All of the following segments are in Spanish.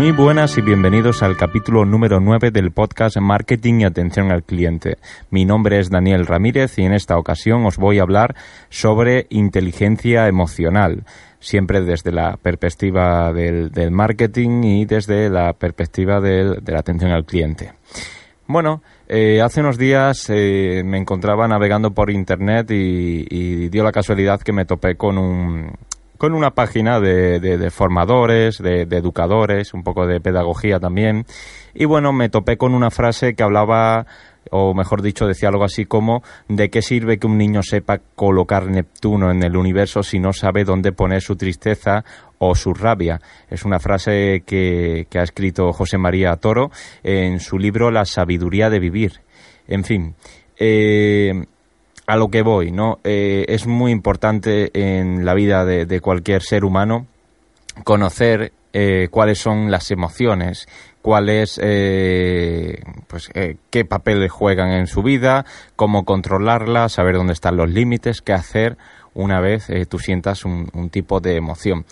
Muy buenas y bienvenidos al capítulo número 9 del podcast Marketing y Atención al Cliente. Mi nombre es Daniel Ramírez y en esta ocasión os voy a hablar sobre inteligencia emocional, siempre desde la perspectiva del, marketing y desde la perspectiva de la atención al cliente. Bueno, eh, hace unos días eh, me encontraba navegando por internet y dio la casualidad que me topé con un, con una página de, de, formadores, de, de, educadores, un poco de pedagogía también. Y bueno, me topé con una frase que hablaba, o mejor dicho, decía algo así como, ¿de qué sirve que un niño sepa colocar Neptuno en el universo si no sabe dónde poner su tristeza o su rabia? Es una frase que, que ha escrito José María Toro en su libro La sabiduría de vivir. En fin, eh, a lo que voy, ¿no? Eh, es muy importante en la vida de, cualquier ser humano conocer eh, cuáles son las emociones, cuáles, eh, pues, qué papel juegan en su vida, cómo controlarlas, saber dónde están los límites, qué hacer una vez tú sientas un, tipo de emoción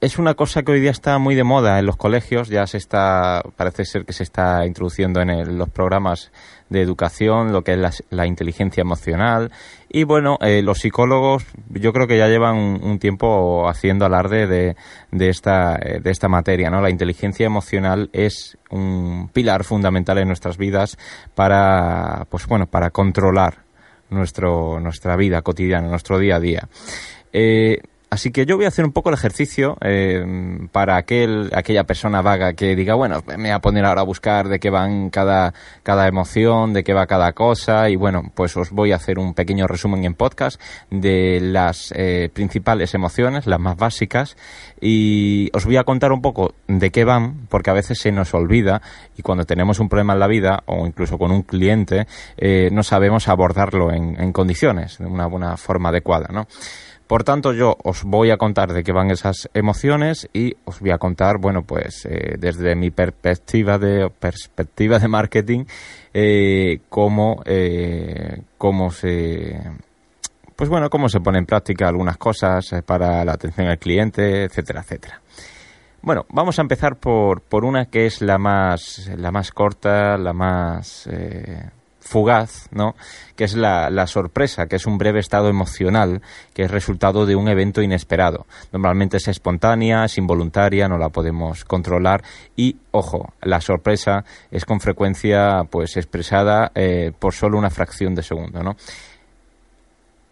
es una cosa que hoy día está muy de moda en los colegios, ya se está, parece ser que se está introduciendo en los programas de educación, lo que es la, inteligencia emocional. Y bueno, eh, los psicólogos yo creo que ya llevan un, tiempo haciendo alarde de, de, esta, eh, de esta materia, ¿no? La inteligencia emocional es un pilar fundamental en nuestras vidas para, pues bueno, para controlar nuestro, nuestra vida cotidiana, nuestro día a día. Eh, Así que yo voy a hacer un poco el ejercicio eh, para aquel, aquella persona vaga que diga, bueno, me voy a poner ahora a buscar de qué van cada, cada emoción, de qué va cada cosa, y bueno, pues os voy a hacer un pequeño resumen en podcast de las eh, principales emociones, las más básicas, y os voy a contar un poco de qué van, porque a veces se nos olvida, y cuando tenemos un problema en la vida, o incluso con un cliente, eh, no sabemos abordarlo en, en condiciones, de una buena forma adecuada, ¿no? Por tanto, yo os voy a contar de qué van esas emociones y os voy a contar, bueno, pues eh, desde mi perspectiva de perspectiva de marketing, eh, cómo, eh, cómo se pues bueno, cómo se pone en práctica algunas cosas para la atención al cliente, etcétera, etcétera. Bueno, vamos a empezar por, por una que es la más, la más corta, la más fugaz, ¿no? Que es la, sorpresa, que es un breve estado emocional que es resultado de un evento inesperado. Normalmente es espontánea, es involuntaria, no la podemos controlar y, ojo, la sorpresa es con frecuencia pues expresada eh, por solo una fracción de segundo.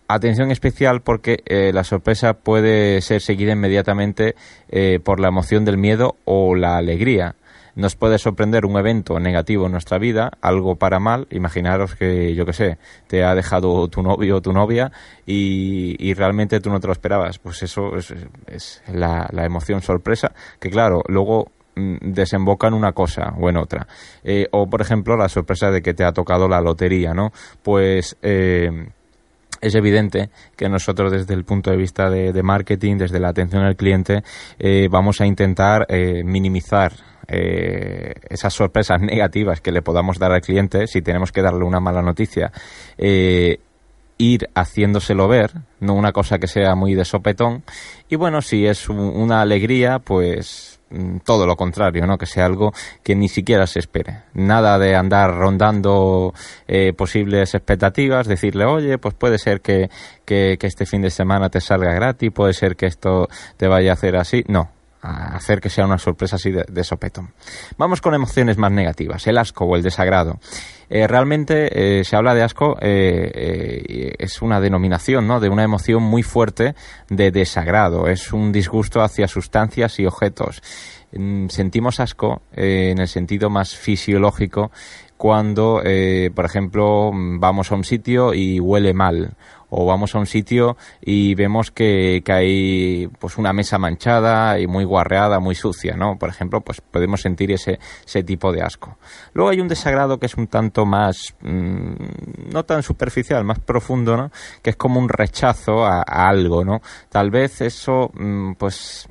Atención especial porque eh, la sorpresa puede ser seguida inmediatamente eh, por la emoción del miedo o la alegría nos puede sorprender un evento negativo en nuestra vida, algo para mal, imaginaros que, yo qué sé, te ha dejado tu novio o tu novia y, realmente tú no te lo esperabas, pues eso es, la, emoción sorpresa, que claro, luego mm, desemboca en una cosa o en otra. Eh, o, por ejemplo, la sorpresa de que te ha tocado la lotería, ¿no? Pues... Eh, es evidente que nosotros desde el punto de vista de, marketing, desde la atención al cliente, eh, vamos a intentar minimizar eh, esas sorpresas negativas que le podamos dar al cliente, si tenemos que darle una mala noticia, eh, ir haciéndoselo ver, no una cosa que sea muy de sopetón. Y bueno, si es una alegría, pues todo lo contrario, ¿no? Que sea algo que ni siquiera se espere. Nada de andar rondando eh, posibles expectativas, decirle, oye, pues puede ser que, que, que, este fin de semana te salga gratis, puede ser que esto te vaya a hacer así. No, hacer que sea una sorpresa así de, sopetón. Vamos con emociones más negativas, el asco o el desagrado. Eh, realmente eh, se habla de asco, eh, es una denominación ¿no? de una emoción muy fuerte de desagrado, es un disgusto hacia sustancias y objetos. Mm, sentimos asco en el sentido más fisiológico cuando, por ejemplo, vamos a un sitio y huele mal o vamos a un sitio y vemos que, que, hay pues una mesa manchada y muy guarreada, muy sucia, ¿no? Por ejemplo, pues podemos sentir ese, ese tipo de asco. Luego hay un desagrado que es un tanto más, mmm, no tan superficial, más profundo, ¿no? Que es como un rechazo a, algo, ¿no? Tal vez eso, mmm, pues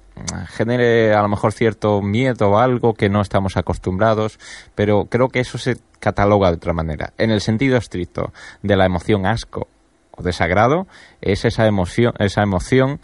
genere a lo mejor cierto miedo o algo que no estamos acostumbrados, pero creo que eso se cataloga de otra manera. En el sentido estricto de la emoción asco o desagrado es esa emoción, esa emoción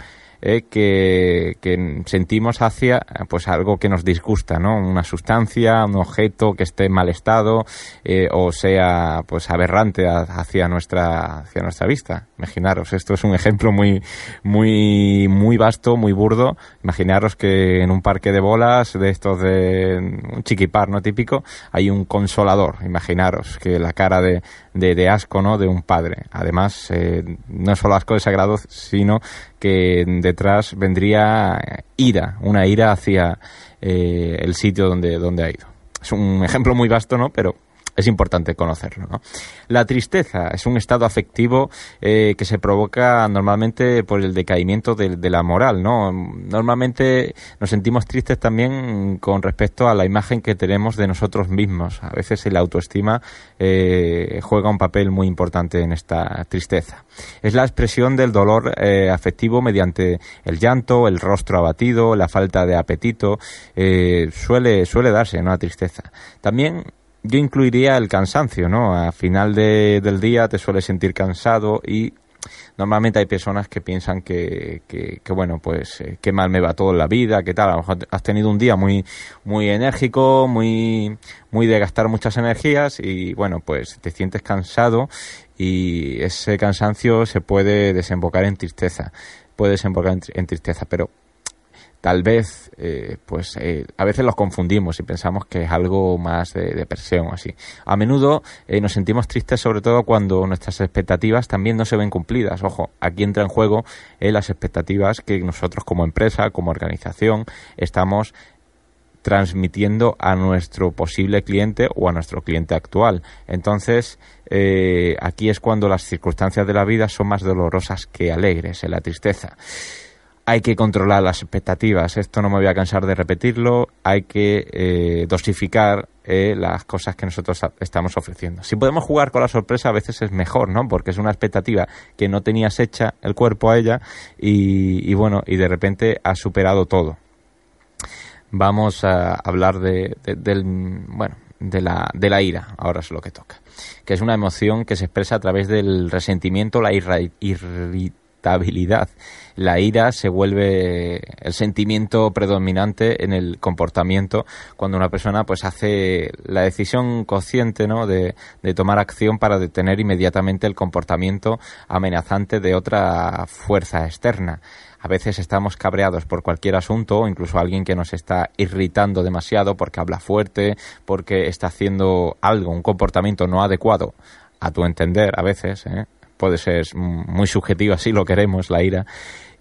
eh, que, sentimos hacia pues algo que nos disgusta, ¿no? Una sustancia, un objeto que esté en mal estado eh, o sea pues aberrante hacia nuestra hacia nuestra vista. Imaginaros, esto es un ejemplo muy muy muy vasto, muy burdo. Imaginaros que en un parque de bolas de estos de un chiquipar, ¿no? Típico, hay un consolador. Imaginaros que la cara de, de, de asco, ¿no? De un padre. Además, eh, no solo asco desagrado, sino que detrás vendría ira, una ira hacia eh, el sitio donde, donde ha ido. Es un ejemplo muy vasto, ¿no? Pero es importante conocerlo. ¿no? La tristeza es un estado afectivo eh, que se provoca normalmente por el decaimiento de, la moral. ¿no? Normalmente nos sentimos tristes también con respecto a la imagen que tenemos de nosotros mismos. A veces la autoestima eh, juega un papel muy importante en esta tristeza. Es la expresión del dolor eh, afectivo mediante el llanto, el rostro abatido, la falta de apetito. Eh, suele, suele darse una tristeza. También yo incluiría el cansancio, ¿no? A final de, del día te sueles sentir cansado y normalmente hay personas que piensan que, que, que bueno, pues eh, qué mal me va todo en la vida, qué tal, a lo mejor has tenido un día muy, muy enérgico, muy, muy de gastar muchas energías y bueno, pues te sientes cansado y ese cansancio se puede desembocar en tristeza, puede desembocar en, en tristeza, pero tal vez, eh, pues eh, a veces los confundimos y pensamos que es algo más de depresión o así. A menudo eh, nos sentimos tristes sobre todo cuando nuestras expectativas también no se ven cumplidas. Ojo, aquí entra en juego eh, las expectativas que nosotros como empresa, como organización, estamos transmitiendo a nuestro posible cliente o a nuestro cliente actual. Entonces, eh, aquí es cuando las circunstancias de la vida son más dolorosas que alegres, en la tristeza hay que controlar las expectativas. Esto no me voy a cansar de repetirlo. Hay que eh, dosificar eh, las cosas que nosotros estamos ofreciendo. Si podemos jugar con la sorpresa, a veces es mejor, ¿no? Porque es una expectativa que no tenías hecha el cuerpo a ella y, bueno, y de repente has superado todo. Vamos a hablar de, de, del, bueno, de la, de la ira, ahora es lo que toca, que es una emoción que se expresa a través del resentimiento, la irritabilidad la ira se vuelve el sentimiento predominante en el comportamiento cuando una persona pues hace la decisión consciente ¿no? de, de tomar acción para detener inmediatamente el comportamiento amenazante de otra fuerza externa a veces estamos cabreados por cualquier asunto o incluso alguien que nos está irritando demasiado porque habla fuerte, porque está haciendo algo, un comportamiento no adecuado a tu entender a veces, ¿eh? Puede ser muy subjetivo, así lo queremos, la ira.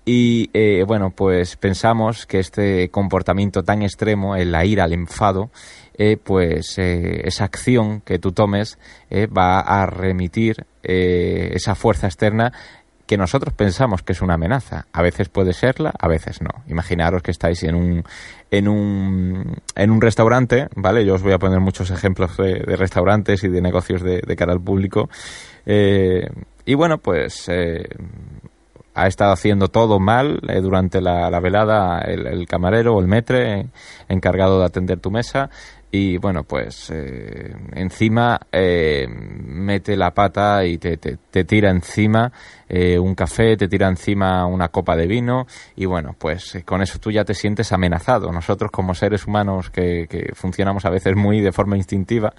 Y eh, bueno, pues pensamos que este comportamiento tan extremo, en la ira, el enfado, eh, pues eh, esa acción que tú tomes va a remitir esa fuerza externa que nosotros pensamos que es una amenaza. A veces puede serla, a veces no. Imaginaros que estáis en un, en un, en un restaurante, ¿vale? Yo os voy a poner muchos ejemplos de, restaurantes y de negocios de, cara al público. Y bueno, pues eh, ha estado haciendo todo mal eh, durante la, la velada el, camarero o el metre encargado de atender tu mesa y bueno pues eh, encima eh, mete la pata y te, te, te tira encima eh, un café, te tira encima una copa de vino y bueno pues con eso tú ya te sientes amenazado. Nosotros como seres humanos que, que funcionamos a veces muy de forma instintiva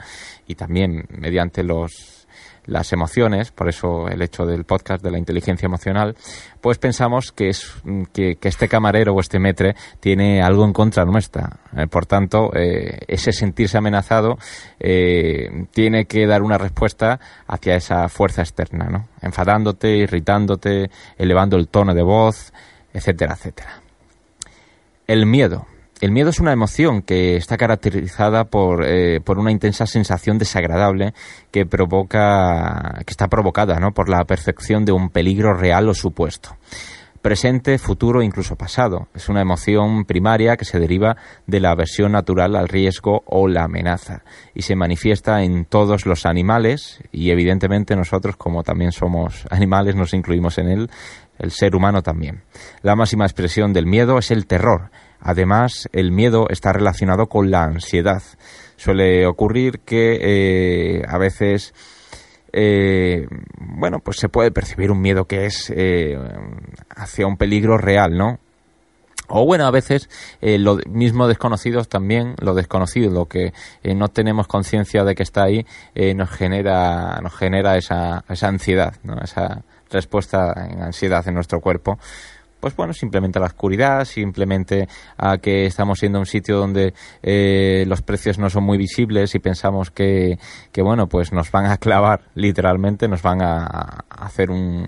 y también mediante los las emociones, por eso el hecho del podcast de la inteligencia emocional, pues pensamos que es que, que este camarero o este metre tiene algo en contra nuestra. Eh, por tanto, eh, ese sentirse amenazado eh, tiene que dar una respuesta hacia esa fuerza externa, ¿no? Enfadándote, irritándote, elevando el tono de voz, etcétera, etcétera. El miedo El miedo es una emoción que está caracterizada por, eh, por una intensa sensación desagradable que provoca, que está provocada ¿no? por la percepción de un peligro real o supuesto presente, futuro e incluso pasado. Es una emoción primaria que se deriva de la aversión natural al riesgo o la amenaza y se manifiesta en todos los animales y evidentemente nosotros como también somos animales nos incluimos en él, el ser humano también. La máxima expresión del miedo es el terror Además, el miedo está relacionado con la ansiedad. Suele ocurrir que eh, a veces, eh, bueno, pues se puede percibir un miedo que es eh, hacia un peligro real, ¿no? O bueno, a veces lo mismo desconocidos también, lo desconocido, lo que no tenemos conciencia de que está ahí, nos genera, nos genera esa, esa ansiedad, ¿no? esa respuesta en ansiedad en nuestro cuerpo pues bueno, simplemente a la oscuridad, simplemente a que estamos siendo un sitio donde eh, los precios no son muy visibles y pensamos que, que, bueno, pues nos van a clavar literalmente, nos van a hacer un,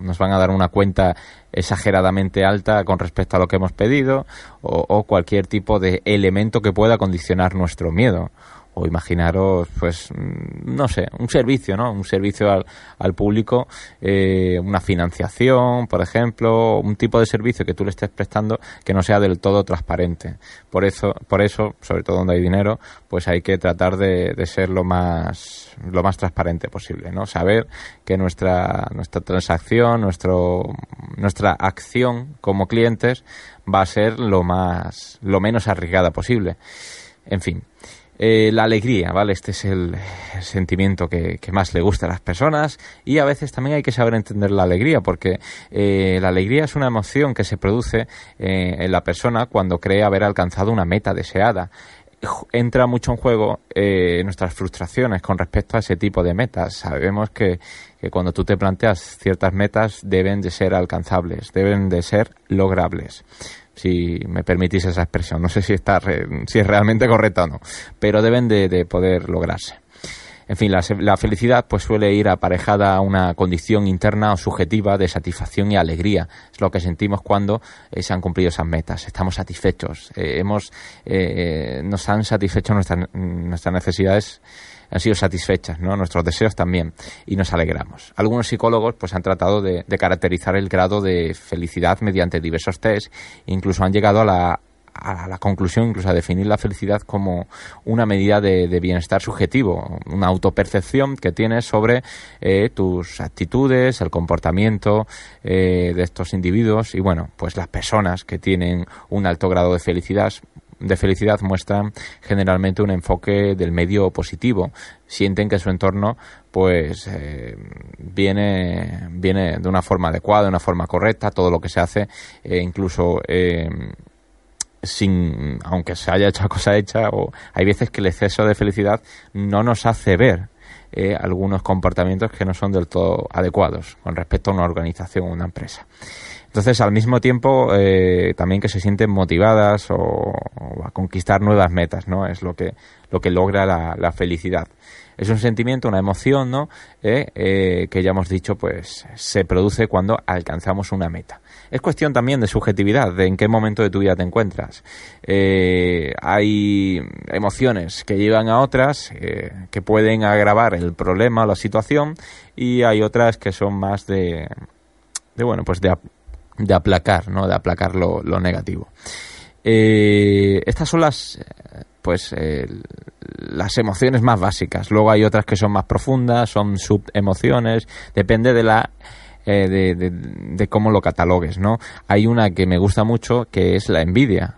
nos van a dar una cuenta exageradamente alta con respecto a lo que hemos pedido o, o cualquier tipo de elemento que pueda condicionar nuestro miedo o imaginaros, pues, mm, no sé, un servicio, ¿no? Un servicio al, al público, eh, una financiación, por ejemplo, un tipo de servicio que tú le estés prestando que no sea del todo transparente. Por eso, por eso, sobre todo donde hay dinero, pues hay que tratar de, de ser lo más, lo más transparente posible, ¿no? Saber que nuestra, nuestra transacción, nuestro, nuestra acción como clientes va a ser lo más, lo menos arriesgada posible. En fin, eh, la alegría, ¿vale? Este es el, sentimiento que, más le gusta a las personas y a veces también hay que saber entender la alegría porque eh, la alegría es una emoción que se produce eh, en la persona cuando cree haber alcanzado una meta deseada entra mucho en juego nuestras frustraciones con respecto a ese tipo de metas. Sabemos que, que, cuando tú te planteas ciertas metas deben de ser alcanzables, deben de ser logrables si me permitís esa expresión. No sé si, está si es realmente correcta o no, pero deben de, poder lograrse. En fin, la, felicidad pues suele ir aparejada a una condición interna o subjetiva de satisfacción y alegría. Es lo que sentimos cuando eh, se han cumplido esas metas. Estamos satisfechos. Eh, hemos, eh, nos han satisfecho nuestras, nuestras necesidades han sido satisfechas, ¿no? Nuestros deseos también, y nos alegramos. Algunos psicólogos pues han tratado de, caracterizar el grado de felicidad mediante diversos test, incluso han llegado a la, a la conclusión, incluso a definir la felicidad como una medida de, bienestar subjetivo, una autopercepción que tienes sobre eh, tus actitudes, el comportamiento eh, de estos individuos y bueno, pues las personas que tienen un alto grado de felicidad de felicidad muestran generalmente un enfoque del medio positivo. Sienten que su entorno pues eh, viene, viene de una forma adecuada, de una forma correcta, todo lo que se hace, eh, incluso eh, sin, aunque se haya hecho cosa hecha, o hay veces que el exceso de felicidad no nos hace ver algunos comportamientos que no son del todo adecuados con respecto a una organización o una empresa. Entonces, al mismo tiempo, eh, también que se sienten motivadas o, a conquistar nuevas metas, ¿no? Es lo que, lo que logra la, felicidad. Es un sentimiento, una emoción, ¿no? Eh, eh, que ya hemos dicho, pues, se produce cuando alcanzamos una meta. Es cuestión también de subjetividad, de en qué momento de tu vida te encuentras. hay emociones que llevan a otras, que pueden agravar el problema o la situación, y hay otras que son más de, de bueno, pues de, de aplacar, ¿no? De aplacar lo, negativo. Eh, estas son las, pues, eh, las emociones más básicas. Luego hay otras que son más profundas, son subemociones, depende de la eh, de, de, cómo lo catalogues, ¿no? Hay una que me gusta mucho que es la envidia.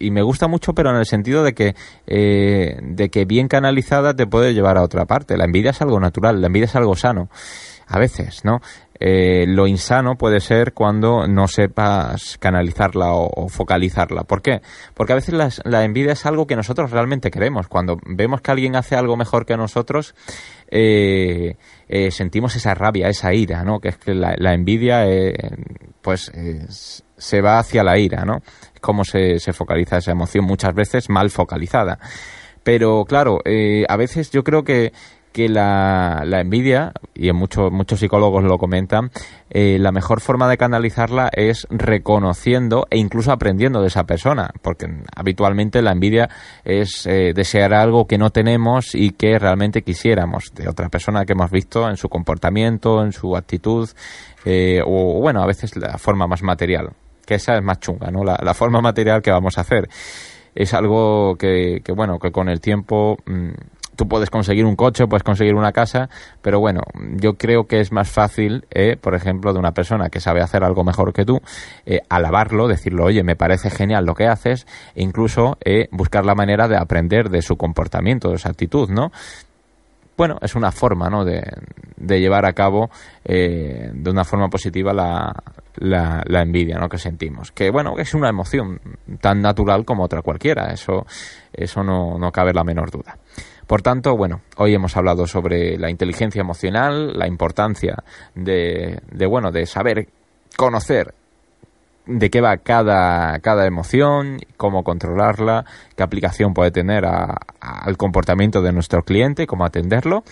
Y, me gusta mucho, pero en el sentido de que, de que bien canalizada te puede llevar a otra parte. La envidia es algo natural, la envidia es algo sano. A veces, ¿no? Eh, lo insano puede ser cuando no sepas canalizarla o, focalizarla. ¿Por qué? Porque a veces la, envidia es algo que nosotros realmente queremos. Cuando vemos que alguien hace algo mejor que nosotros, eh, eh, sentimos esa rabia, esa ira, ¿no? Que es que la, envidia, pues, se va hacia la ira, ¿no? Cómo se, se focaliza esa emoción, muchas veces mal focalizada. Pero claro, a veces yo creo que que la, la envidia, y en muchos muchos psicólogos lo comentan, eh, la mejor forma de canalizarla es reconociendo e incluso aprendiendo de esa persona, porque habitualmente la envidia es eh, desear algo que no tenemos y que realmente quisiéramos de otra persona que hemos visto en su comportamiento, en su actitud, eh, o bueno, a veces la forma más material, que esa es más chunga, ¿no? La, forma material que vamos a hacer. Es algo que, que bueno, que con el tiempo... Mm, tú puedes conseguir un coche, puedes conseguir una casa, pero bueno, yo creo que es más fácil, eh, por ejemplo, de una persona que sabe hacer algo mejor que tú, eh, alabarlo, decirlo, oye, me parece genial lo que haces, e incluso eh, buscar la manera de aprender de su comportamiento, de su actitud, ¿no? bueno, es una forma ¿no? de, llevar a cabo eh, de una forma positiva la, la, envidia ¿no? que sentimos. Que bueno, es una emoción tan natural como otra cualquiera, eso, eso no cabe la menor duda. Por tanto, bueno, hoy hemos hablado sobre la inteligencia emocional, la importancia de, de bueno, de saber conocer de qué va cada, cada emoción, cómo controlarla, qué aplicación puede tener al comportamiento de nuestro cliente, cómo atenderlo.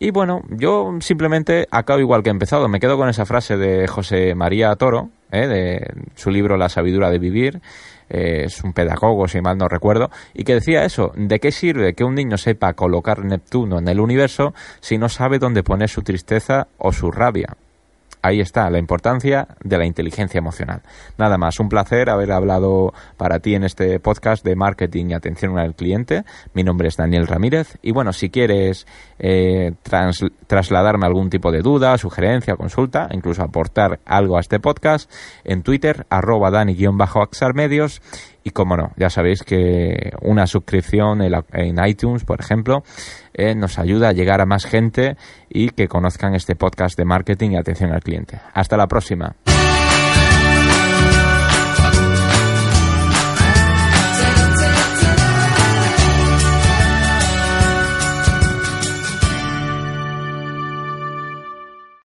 Y bueno, yo simplemente acabo igual que he empezado. Me quedo con esa frase de José María Toro, ¿eh? de su libro La sabiduría de vivir. Eh, es un pedagogo, si mal no recuerdo, y que decía eso, ¿de qué sirve que un niño sepa colocar Neptuno en el universo si no sabe dónde poner su tristeza o su rabia? Ahí está la importancia de la inteligencia emocional. Nada más, un placer haber hablado para ti en este podcast de marketing y atención al cliente. Mi nombre es Daniel Ramírez y bueno, si quieres eh, trasladarme algún tipo de duda, sugerencia, consulta, incluso aportar algo a este podcast, en Twitter, arroba dani-axarmedios y como no, ya sabéis que una suscripción en iTunes, por ejemplo, eh, nos ayuda a llegar a más gente y que conozcan este podcast de marketing y atención al cliente. Hasta la próxima.